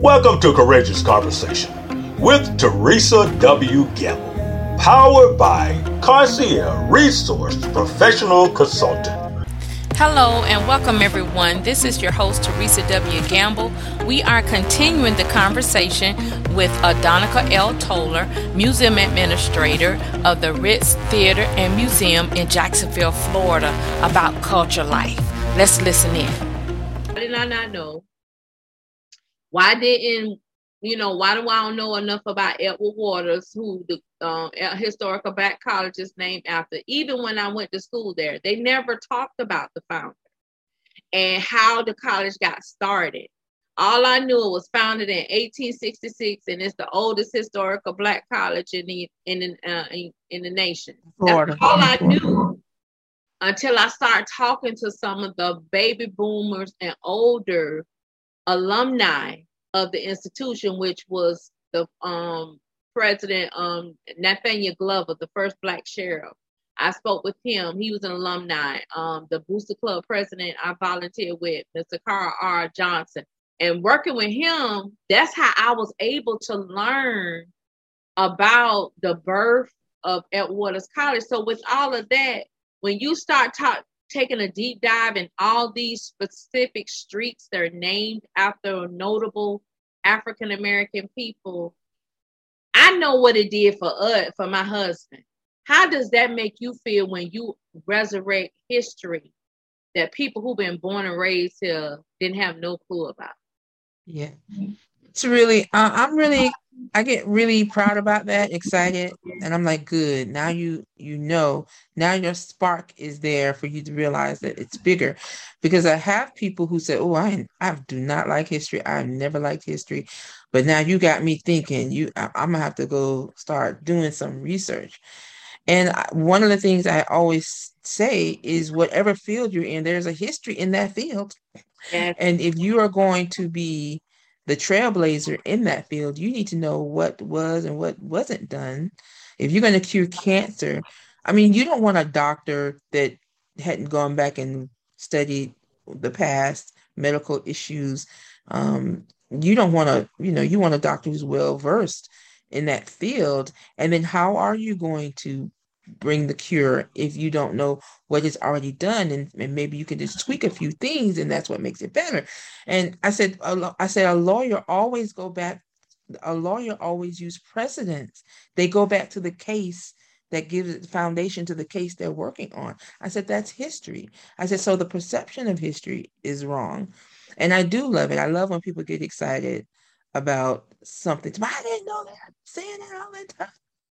Welcome to Courageous Conversation with Teresa W. Gamble, powered by Carcia Resource Professional Consultant. Hello and welcome everyone. This is your host Teresa W. Gamble. We are continuing the conversation with Adonica L. Toller, Museum Administrator of the Ritz Theater and Museum in Jacksonville, Florida, about culture life. Let's listen in. Why did I not know? Why didn't you know, why do I don't know enough about Edward Waters, who the um, historical black college is named after? Even when I went to school there, they never talked about the founder and how the college got started. All I knew it was founded in 1866, and it's the oldest historical black college in the in the, uh, in, in, the nation. Florida. That's all I knew until I started talking to some of the baby boomers and older alumni of the institution, which was the um, president, um, Nathaniel Glover, the first black sheriff. I spoke with him. He was an alumni. Um, the Booster Club president I volunteered with, Mr. Carl R. Johnson. And working with him, that's how I was able to learn about the birth of Edward Waters College. So with all of that, when you start talk, taking a deep dive in all these specific streets that are named after notable African American people, I know what it did for us, for my husband. How does that make you feel when you resurrect history that people who've been born and raised here didn't have no clue about? Yeah, it's really, uh, I'm really I get really proud about that, excited, and I'm like, good. Now you you know. Now your spark is there for you to realize that it's bigger, because I have people who say, "Oh, I I do not like history. I've never liked history," but now you got me thinking. You, I, am gonna have to go start doing some research. And one of the things I always say is, whatever field you're in, there's a history in that field, yes. and if you are going to be the trailblazer in that field, you need to know what was and what wasn't done. If you're going to cure cancer, I mean, you don't want a doctor that hadn't gone back and studied the past medical issues. Um, you don't want to, you know, you want a doctor who's well versed in that field. And then how are you going to bring the cure if you don't know what is already done and, and maybe you can just tweak a few things and that's what makes it better. And i said i said a lawyer always go back a lawyer always use precedents they go back to the case that gives foundation to the case they're working on. I said that's history. I said so the perception of history is wrong. And i do love it. I love when people get excited about something. I didn't know that? I'm saying that all the time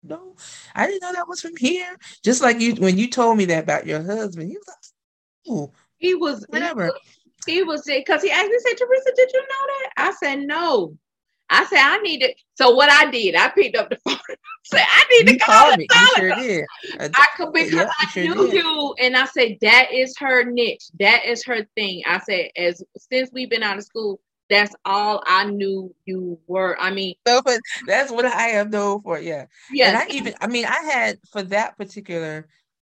no, I didn't know that was from here. Just like you, when you told me that about your husband, he was like, Ooh, he was whatever. He was it, because he asked me, said, Teresa, did you know that? I said, no. I said, I need it. So what I did, I picked up the phone and said, I need you to call me. You sure did. I uh, could because I sure knew did. you. And I said, that is her niche. That is her thing. I said, as since we've been out of school, that's all I knew you were. I mean, so that's what I am known for. Yeah. Yeah. And I even, I mean, I had for that particular,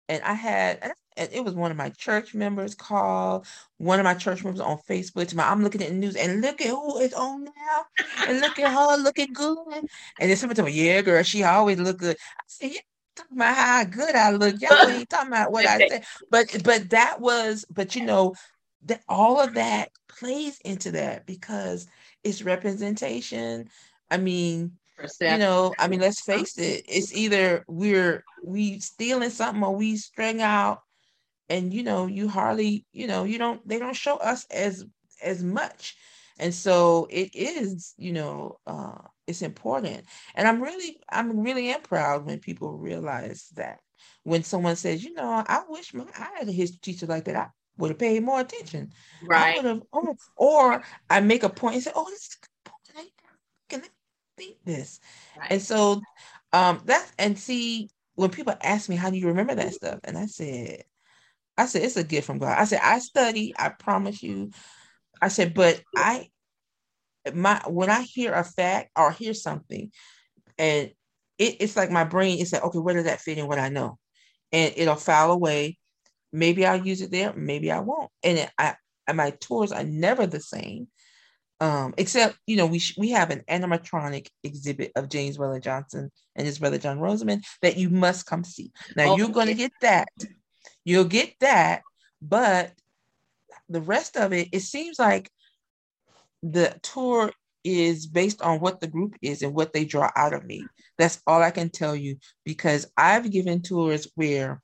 and I had, and it was one of my church members called one of my church members on Facebook to my, I'm looking at the news and look at who is on now and look at her looking good. And then somebody told me, yeah, girl, she always look good. I said, yeah, talking about how good I look. Y'all ain't talking about what I said. But but that was, but you know, that all of that plays into that because it's representation. I mean, you know, I mean, let's face it, it's either we're we stealing something or we string out and you know, you hardly, you know, you don't they don't show us as as much. And so it is, you know, uh it's important. And I'm really I'm really am proud when people realize that. When someone says, you know, I wish my, I had a history teacher like that. I would have paid more attention. Right. I oh, or I make a point and say, oh, this is a good point. Can I beat this? Right. And so um that's and see when people ask me how do you remember that stuff, and I said, I said it's a gift from God. I said I study, I promise you. I said, but I my when I hear a fact or hear something, and it, it's like my brain is like, okay, where does that fit in what I know? And it'll file away Maybe I'll use it there, maybe I won't. And it, I, my tours are never the same Um, except you know we sh- we have an animatronic exhibit of James Weldon Johnson and his brother John Rosamond that you must come see. Now Oh, you're going to yeah. get that, you'll get that, but the rest of it, it seems like the tour is based on what the group is and what they draw out of me. That's all I can tell you because I've given tours where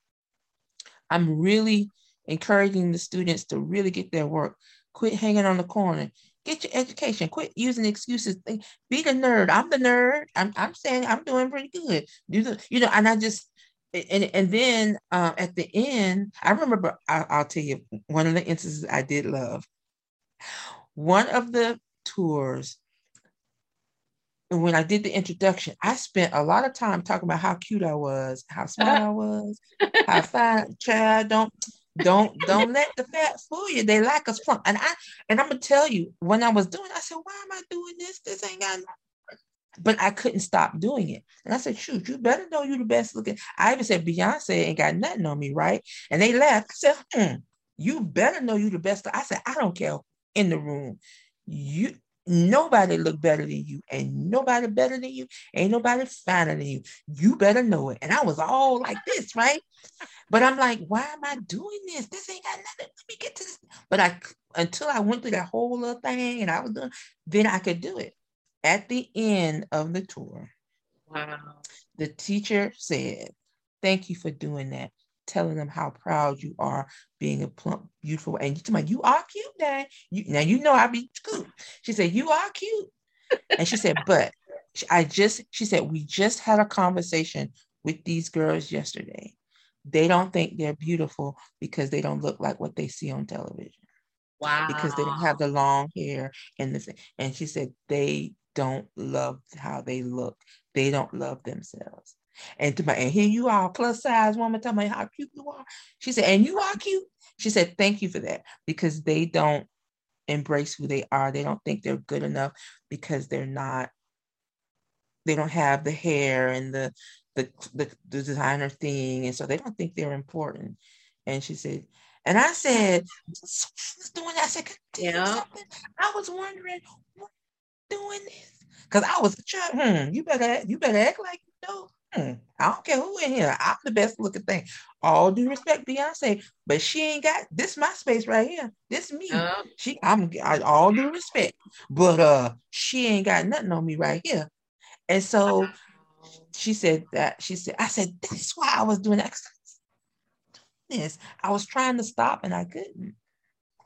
I'm really encouraging the students to really get their work. Quit hanging on the corner. Get your education. Quit using excuses. Be the nerd. I'm the nerd. I'm, I'm saying I'm doing pretty good. Do the, you know, and I just and and then uh, at the end, I remember. I, I'll tell you one of the instances I did love. One of the tours, and when I did the introduction, I spent a lot of time talking about how cute I was, how smart I was, how fine. Child, don't don't don't let the fat fool you. They like us fun. And I and I'm gonna tell you, when I was doing, I said, why am I doing this? This ain't got. no-" But I couldn't stop doing it. And I said, shoot, you better know you the best looking. I even said, Beyonce ain't got nothing on me, right? And they laughed. I said, hmm, you better know you the best. I said, I don't care in the room. You nobody look better than you, and nobody better than you, ain't nobody finer than you. You better know it. And I was all like this, right? But I'm like, why am I doing this? This ain't got nothing. Let me get to this. But I until I went through that whole little thing and I was doing, then I could do it. At the end of the tour, Wow. the teacher said, Thank you for doing that. Telling them how proud you are being a plump, beautiful, and you about you are cute now. You now you know I be cute. She said, You are cute. And she said, But I just, she said, we just had a conversation with these girls yesterday. They don't think they're beautiful because they don't look like what they see on television Wow. because they don't have the long hair and the and she said they don't love how they look. They don't love themselves. And to my and here you are, plus size woman, telling me how cute you are. She said, and you are cute. She said, thank you for that because they don't embrace who they are. They don't think they're good enough because they're not. They don't have the hair and the the the, the designer thing, and so they don't think they're important. And she said, and I said, "What's doing that?" I said, "Can I you Yeah. something?" I was wondering what doing this because I was trying. Hmm, you better you better act like you know. Hmm, I don't care who in here. I'm the best looking thing. All due respect, Beyonce, but she ain't got this. My space right here. This me. Yeah. She, I'm I, all due respect, but uh, she ain't got nothing on me right here. And so she said that she said, I said, that's why I was doing that. This I was trying to stop and I couldn't.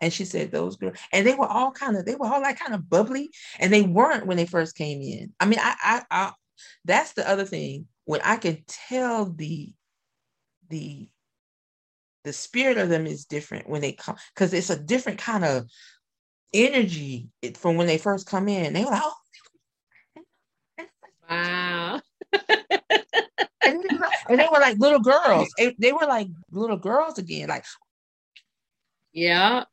And she said, those girls, and they were all kind of, they were all like kind of bubbly, and they weren't when they first came in. I mean, I, I, I that's the other thing when I can tell the, the, the spirit of them is different when they come because it's a different kind of energy from when they first come in. They were like, oh, Wow. and they were, and they were like little girls. They, they were like little girls again. Like, Yeah.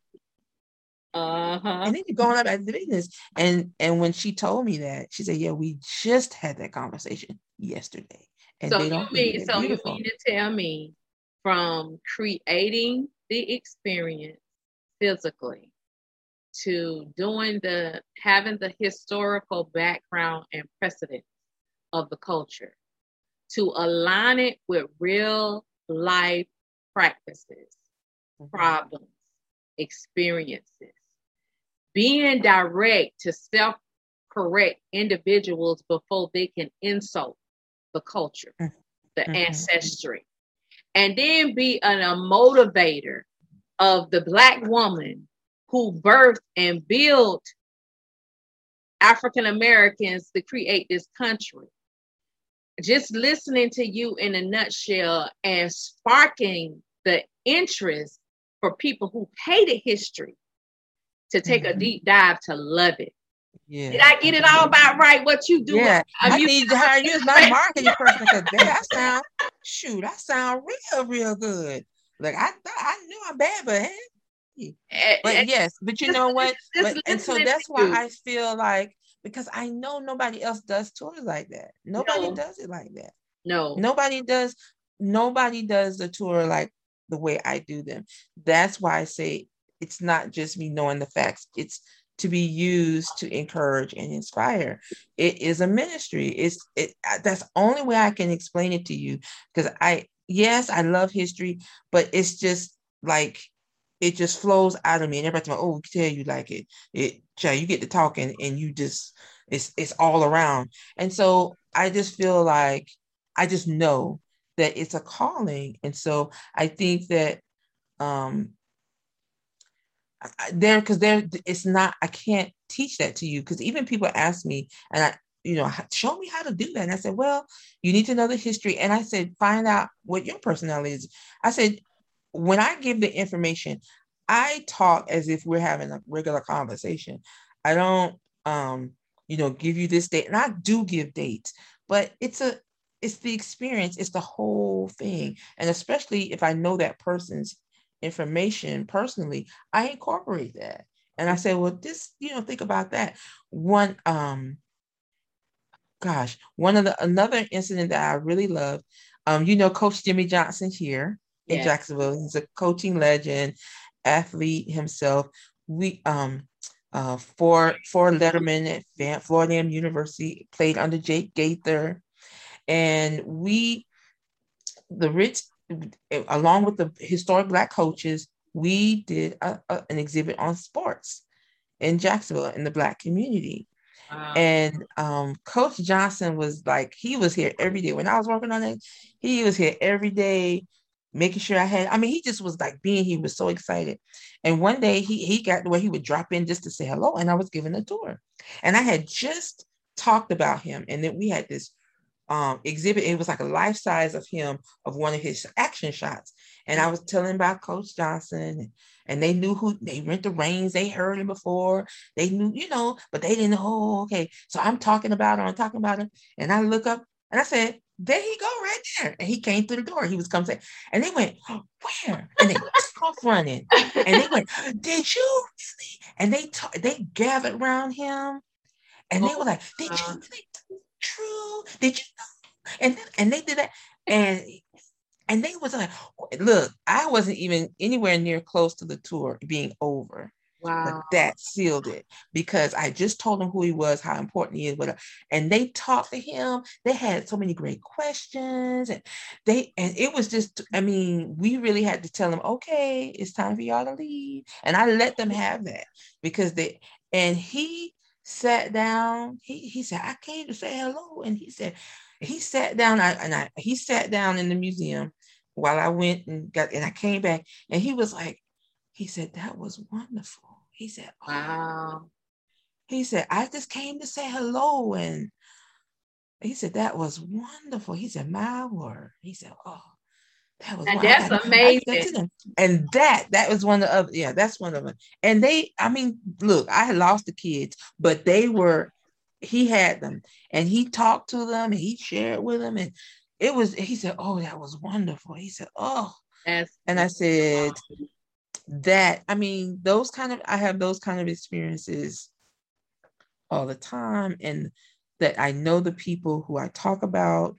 Uh huh. and then you're going up at the business. And and when she told me that, she said, "Yeah, we just had that conversation yesterday." And So they you don't mean think they're so you mean to tell me from creating the experience physically to doing the having the historical background and precedent of the culture to align it with real life practices, problems, experiences, being direct to self correct individuals before they can insult the culture, Mhm. the Mhm. ancestry, and then be an, a motivator of the Black woman who birthed and built African Americans to create this country. Just listening to you in a nutshell and sparking the interest for people who hated history to take a Mhm. deep dive to love it. Yeah. Did I get it all about right? What you do? Yeah, I you- need to hire you as my marketing person because that sound shoot, I sound real, real good. Like I thought I knew I'm bad, but hey, Eh, but eh, yes, but you know what? But, and so that's why you. I feel like because I know nobody else does tours like that. Nobody No. does it like that. No. Nobody does. Nobody does the tour like the way I do them. That's why I say it's not just me knowing the facts. It's to be used to encourage and inspire. It is a ministry. It's it that's the only way I can explain it to you because I yes, I love history, but it's just like it just flows out of me and everybody's like, oh, tell you like it. It Jay, you get to talking and you just it's it's all around. And so I just feel like I just know that it's a calling. And so I think that um there because there it's not i can't teach that to you because even people ask me and i you know show me how to do that. And i said well you need to know the history. And i said find out what your personality is. I said when i give the information i talk as if we're having a regular conversation. I don't um you know give you this date. And i do give dates but it's a it's the experience it's the whole thing. And especially if i know that person's information personally, I incorporate that. And I say, well, this, you know, think about that. One, um, gosh, one of the another incident that I really love, um, you know, Coach Jimmy Johnson here in yes. Jacksonville. He's a coaching legend, athlete himself. We um uh for for Letterman at Florida A&M University, played under Jake Gaither. And we the Ritz along with the historic black coaches, we did a, a, an exhibit on sports in Jacksonville in the black community. Wow. And um, Coach Johnson was like, he was here every day. When I was working on it, he was here every day, making sure I had, I mean, he just was like being, he was so excited. And one day he he got where he would drop in just to say hello, and I was giving a tour. And I had just talked about him, and then we had this um, exhibit. It was like a life size of him of one of his action shots. And I was telling about Coach Johnson, and they knew who they rent the reins. They heard him before. They knew, you know, but they didn't. Oh, okay. So I'm talking about him. I'm talking about him. And I look up and I said, there he go right there. And he came through the door. He was coming saying, and they went, oh, where? And they off running. And they went, did you really? And they t- they gathered around him and they were like, did you uh-huh. really true? Did you know? And and they did that, and and they was like, look, I wasn't even anywhere near close to the tour being over. Wow. But that sealed it because I just told him who he was, how important he is, whatever. And they talked to him. They had so many great questions. And they and it was just, I mean, we really had to tell them, okay, it's time for y'all to leave. And I let them have that because they and he sat down. He he said, I came to say hello. And he said, he sat down I, and I he sat down in the museum while I went and got and I came back and he was like, he said, that was wonderful. He said, oh. Wow. He said, I just came to say hello. And he said, that was wonderful. He said, my word. He said, oh, that was and that's amazing. And that that was one of the other, yeah, that's one of them. And they, I mean, look, I had lost the kids, but they were, he had them and he talked to them and he shared with them. And it was, he said, Oh, that was wonderful. He said, Oh, that's and I said that, I mean, those kind of I have those kind of experiences all the time. And that I know the people who I talk about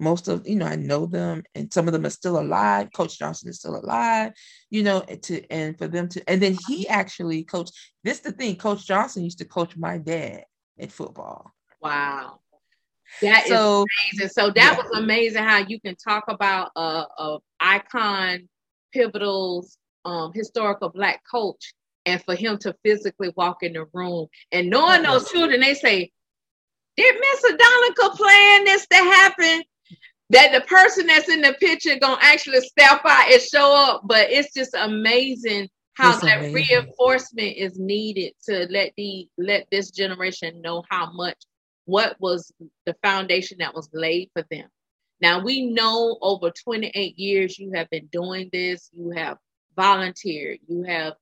most of you know i know them and some of them are still alive coach johnson is still alive you know to and for them to and then he actually coached this the thing coach johnson used to coach my dad in football wow that so, is amazing so that yeah. was amazing how you can talk about a, a icon pivotal um, historical black coach and for him to physically walk in the room and knowing those children they say did Miss Adonica plan this to happen? That the person that's in the picture gonna actually step out and show up. But it's just amazing how it's that amazing. reinforcement is needed to let the let this generation know how much what was the foundation that was laid for them. Now we know over 28 years you have been doing this, you have volunteered, you have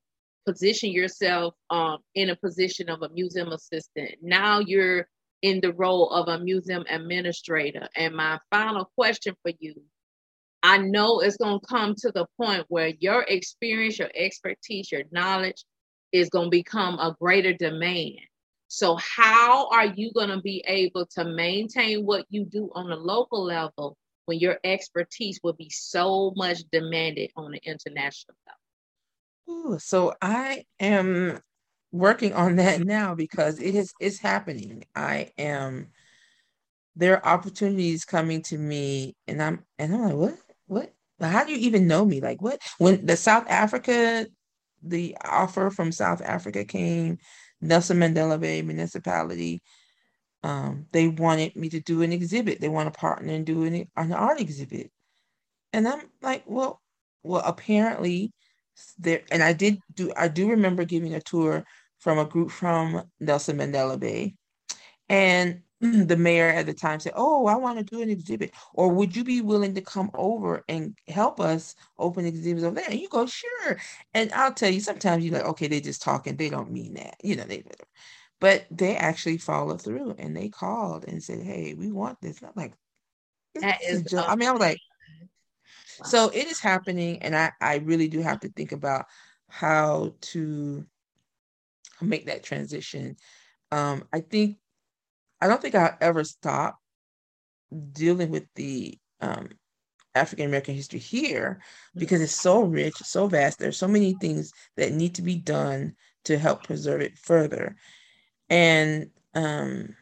positioned yourself um, in a position of a museum assistant. Now you're in the role of a museum administrator. And my final question for you I know it's going to come to the point where your experience, your expertise, your knowledge is going to become a greater demand. So, how are you going to be able to maintain what you do on a local level when your expertise will be so much demanded on the international level? Ooh, so I am working on that now because it is it's happening. I am there are opportunities coming to me and I'm and I'm like, what? What? How do you even know me? Like what? When the South Africa, the offer from South Africa came, Nelson Mandela Bay Municipality, um, they wanted me to do an exhibit. They want to partner and do an, an art exhibit. And I'm like, well, well, apparently there and I did do I do remember giving a tour from a group from Nelson Mandela Bay. And the mayor at the time said, Oh, I want to do an exhibit. Or would you be willing to come over and help us open exhibits over there? And you go, Sure. And I'll tell you, sometimes you're like, Okay, they're just talking. They don't mean that. You know, they, but they actually followed through and they called and said, Hey, we want this. And I'm like, That is, just, I mean, I was like, so it is happening. And I, I really do have to think about how to make that transition. Um, I think I don't think I'll ever stop dealing with the um, African American history here because it's so rich, so vast. There's so many things that need to be done to help preserve it further, and um,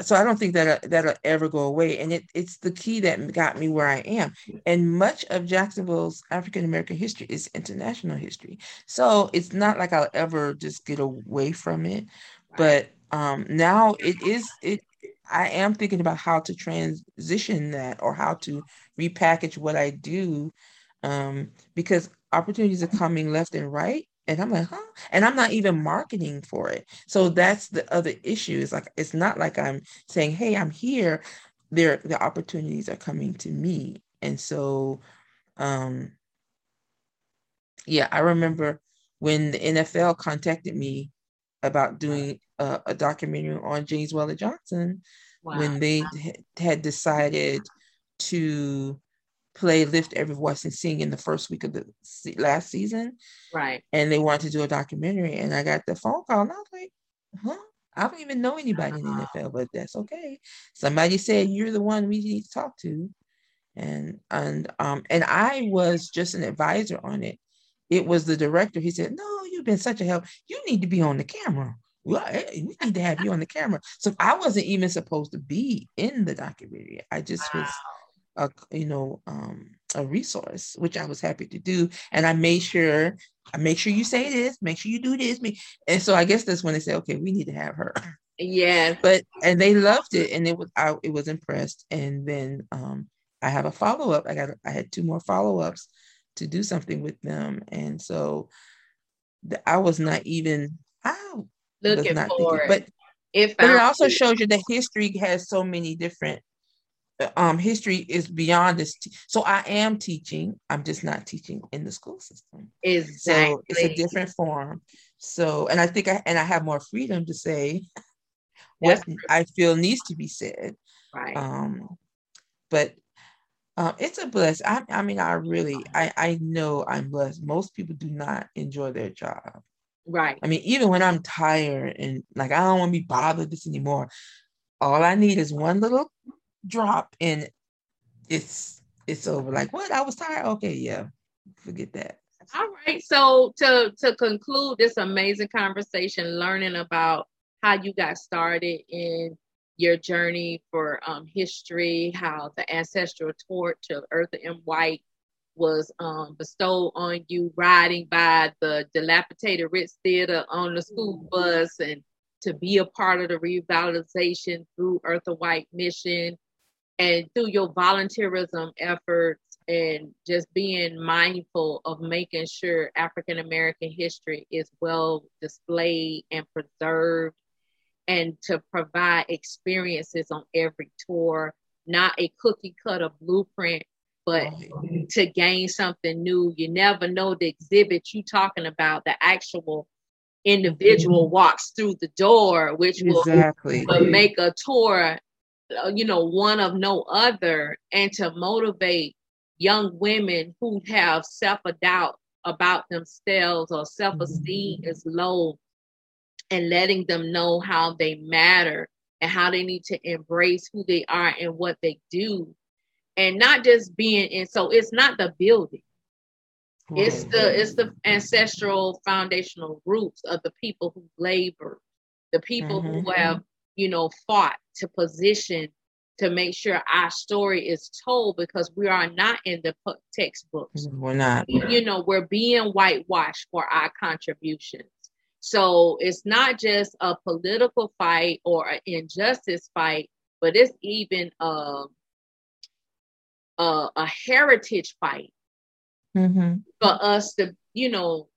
so I don't think that that'll ever go away. And it, it's the key that got me where I am. And much of Jacksonville's African American history is international history, so it's not like I'll ever just get away from it. But um, now it is it i am thinking about how to transition that or how to repackage what i do um, because opportunities are coming left and right and i'm like huh? And i'm not even marketing for it. So that's the other issue is like it's not like i'm saying hey i'm here. There the opportunities are coming to me. And so um yeah i remember when the nfl contacted me about doing a, a documentary on James Weldon Johnson wow. when they had decided to play Lift Every Voice and Sing in the first week of the last season. Right. And they wanted to do a documentary. And I got the phone call and I was like, huh? I don't even know anybody in the uh-huh. NFL, but that's okay. Somebody said you're the one we need to talk to. And and um and I was just an advisor on it. It was the director. He said, No, you've been such a help. You need to be on the camera well, eh, eh, we need to have you on the camera. So I wasn't even supposed to be in the documentary. I just wow. was a, you know, um, a resource, which I was happy to do. And I made sure, I make sure you say this, make sure you do this. me, And so I guess that's when they said, okay, we need to have her. Yeah. But and they loved it, and it was I it was impressed. And then um, I have a follow up. I got I had two more follow ups to do something with them, and so I was not even I looking for it. But if but it also shows you that history has so many different um history is beyond this t- so i am teaching i'm just not teaching in the school system exactly so it's a different form so and i think i and i have more freedom to say what i feel needs to be said right um but um, it's a bless. I, I mean, I really, I, I know I'm blessed. Most people do not enjoy their job. Right. I mean, even when I'm tired and like I don't want to be bothered this anymore, all I need is one little drop and it's it's over. Like what? I was tired. Okay, yeah. Forget that. All right. So to to conclude this amazing conversation, learning about how you got started in your journey for um, history, how the ancestral torch of Eartha M. White was um, bestowed on you riding by the dilapidated Ritz Theater on the school mm-hmm. bus and to be a part of the revitalization through Eartha White mission and through your volunteerism efforts and just being mindful of making sure African American history is well displayed and preserved and to provide experiences on every tour, not a cookie cutter blueprint but to gain something new. You never know the exhibit you talking about the actual individual mm-hmm. walks through the door which will, make a tour you know one of no other and to motivate young women who have self-doubt about themselves or self-esteem mm-hmm. is low and letting them know how they matter and how they need to embrace who they are and what they do and not just being in so it's not the building It's the it's the ancestral foundational roots of the people who labor, the people mm-hmm. who have you know fought to position to make sure our story is told because we are not in the textbooks. We're not. You know, we're being whitewashed for our contributions. So it's not just a political fight or an injustice fight, but it's even a, a, a heritage fight mm-hmm. for us to, you know,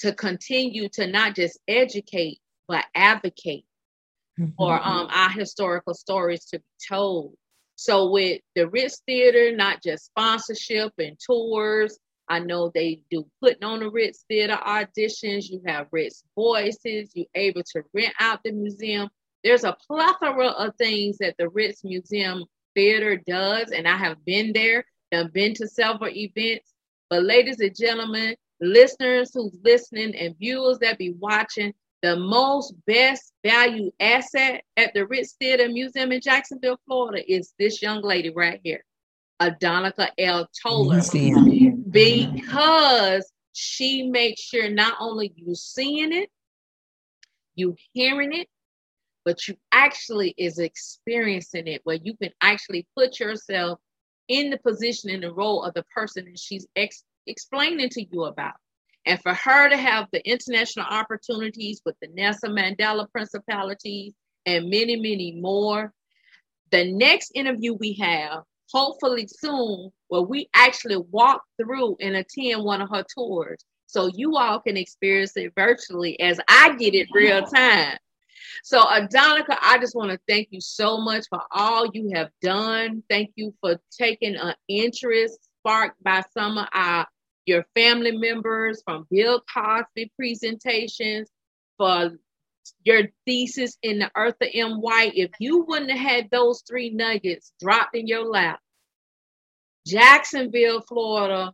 to continue to not just educate, but advocate mm-hmm. for um, our historical stories to be told. So with the Ritz Theater, not just sponsorship and tours, I know they do putting on the Ritz Theater auditions. You have Ritz Voices. You're able to rent out the museum. There's a plethora of things that the Ritz Museum Theater does, and I have been there. I've been to several events. But ladies and gentlemen, listeners who's listening and viewers that be watching, the most best value asset at the Ritz Theater Museum in Jacksonville, Florida is this young lady right here. Adonica L. Toller because she makes sure not only you seeing it, you hearing it, but you actually is experiencing it where you can actually put yourself in the position in the role of the person that she's ex- explaining to you about. And for her to have the international opportunities with the Nelson Mandela Principalities and many, many more, the next interview we have hopefully soon where we actually walk through and attend one of her tours so you all can experience it virtually as I get it real time. So, Adonica, I just want to thank you so much for all you have done. Thank you for taking an interest sparked by some of our your family members from Bill Cosby presentations, for your thesis in the Eartha M. White, if you wouldn't have had those three nuggets dropped in your lap, Jacksonville, Florida,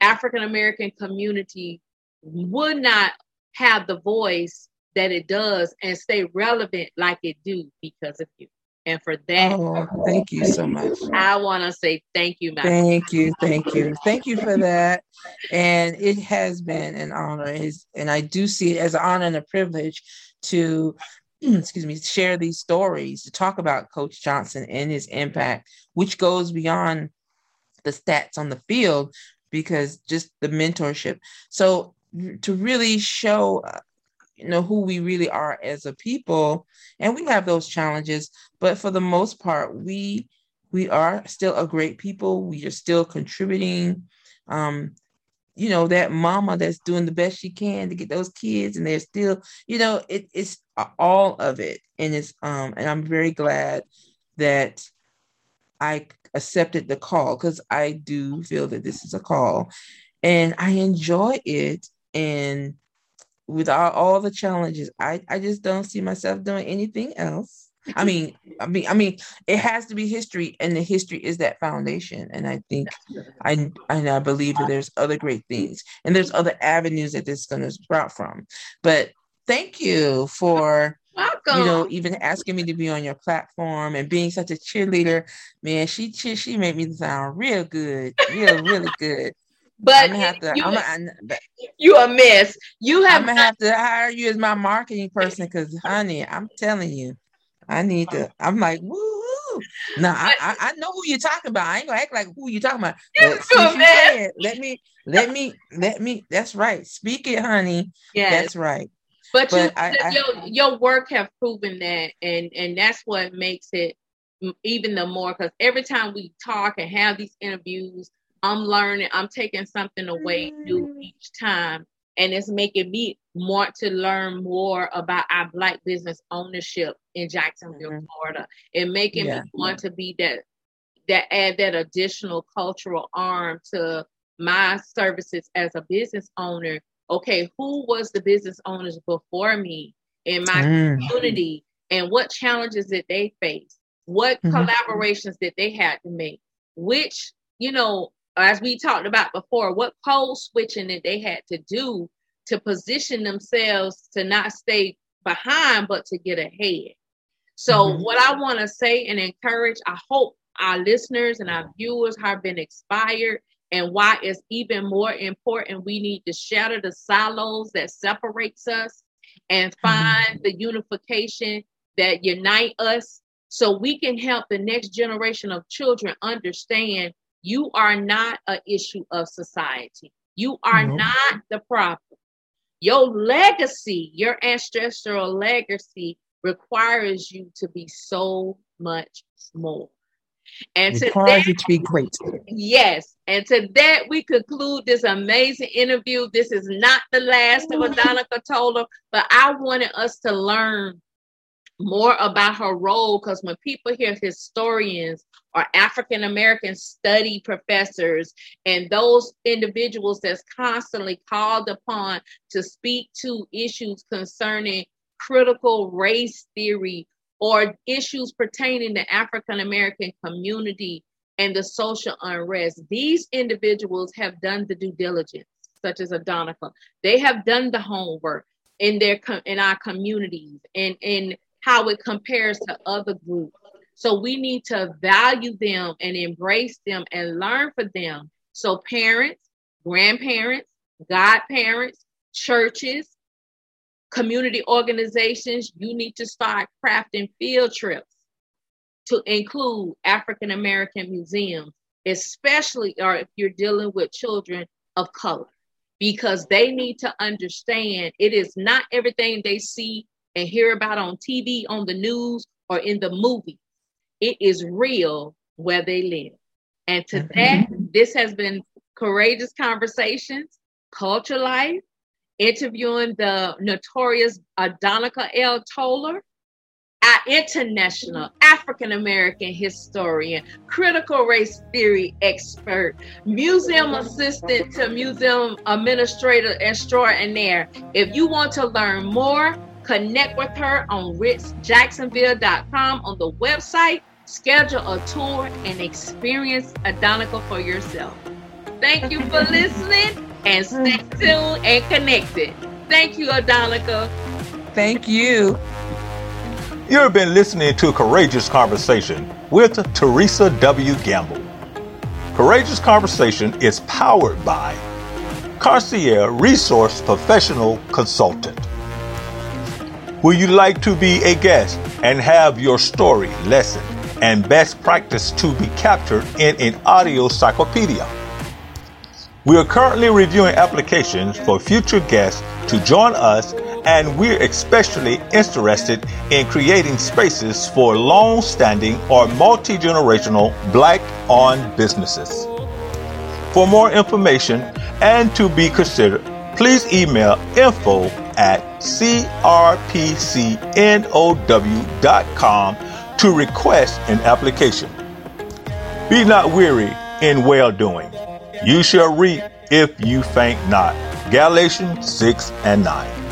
African American community would not have the voice that it does and stay relevant like it do because of you. And for that, oh, thank you so much. I want to say thank you, Thank you, thank you, thank you for that. And it has been an honor, and I do see it as an honor and a privilege to excuse me, share these stories, to talk about Coach Johnson and his impact, which goes beyond the stats on the field because just the mentorship. So to really show uh, you know who we really are as a people and we have those challenges but for the most part we we are still a great people. We are still contributing. Um you know that mama that's doing the best she can to get those kids and they're still you know it, it's all of it. And it's um and i'm very glad that i accepted the call because i do feel that this is a call. And i enjoy it and with all, all the challenges i i just don't see myself doing anything else I mean, I mean, I mean, it has to be history, and the history is that foundation. And I think, I and I believe that there's other great things, and there's other avenues that this is going to sprout from. But thank you for Welcome. you know even asking me to be on your platform and being such a cheerleader. Man, she she, she made me sound real good, real really good. But I'm gonna have to. You, I'm you a mess. You have. I'm gonna have to hire you as my marketing person because, honey, I'm telling you, I need to. I'm like, woo. No, I, I, I know who you're talking about. I ain't gonna act like who you talking about. But said, let me, let me, let me. That's right. Speak it, honey. Yeah, that's right. But, but you, I, your, I, your work have proven that, and and that's what makes it even the more. Because every time we talk and have these interviews, I'm learning. I'm taking something away new mm. each time, and it's making me want to learn more about our black business ownership in Jacksonville, mm-hmm. Florida, and making yeah. me want to be that that add that additional cultural arm to my services as a business owner. Okay, who was the business owners before me in my mm. community, and what challenges did they face? What mm-hmm. collaborations did they have to make? Which you know as we talked about before, what code switching that they had to do to position themselves to not stay behind, but to get ahead. So, mm-hmm. what I want to say and encourage, I hope our listeners and our viewers have been inspired and why it's even more important we need to shatter the silos that separates us and mm-hmm. find mm-hmm. the unification that unite us so we can help the next generation of children understand you are not an issue of society you are mm-hmm. not the problem your legacy your ancestral legacy requires you to be so much more and it requires you to be great. Yes. And to that, we conclude this amazing interview. This is not the last of Adonica Toller, but I wanted us to learn more about her role because when people hear historians or African American study professors and those individuals that's constantly called upon to speak to issues concerning critical race theory or issues pertaining to African American community and the social unrest. These individuals have done the due diligence, such as Adonica. They have done the homework in their in our communities and in how it compares to other groups. So we need to value them and embrace them and learn from them. So parents, grandparents, godparents, churches, community organizations, you need to start crafting field trips to include African American museums, especially or if you're dealing with children of color, because they need to understand it is not everything they see and hear about on TV, on the news, or in the movie. It is real where they live. And to mm-hmm. that, this has been Courageous Conversations, Culture Life, interviewing the notorious Adonica L. Toller, our international African American historian, critical race theory expert, museum assistant to museum administrator extraordinaire. If you want to learn more, connect with her on ritzjacksonville.com on the website, schedule a tour, and experience Adonica for yourself. Thank you for listening and stay tuned and connected. Thank you, Adonica. Thank you. You've been listening to Courageous Conversation with Teresa W. Gamble. Courageous Conversation is powered by Carcier Resource Professional Consultant. Would you like to be a guest and have your story, lesson, and best practice to be captured in an audio cyclopedia? We are currently reviewing applications for future guests to join us, and we're especially interested in creating spaces for long standing or multi generational black owned businesses. For more information and to be considered, please email info at crpcnow.com to request an application. Be not weary in well doing. You shall reap if you faint not. Galatians 6 and 9.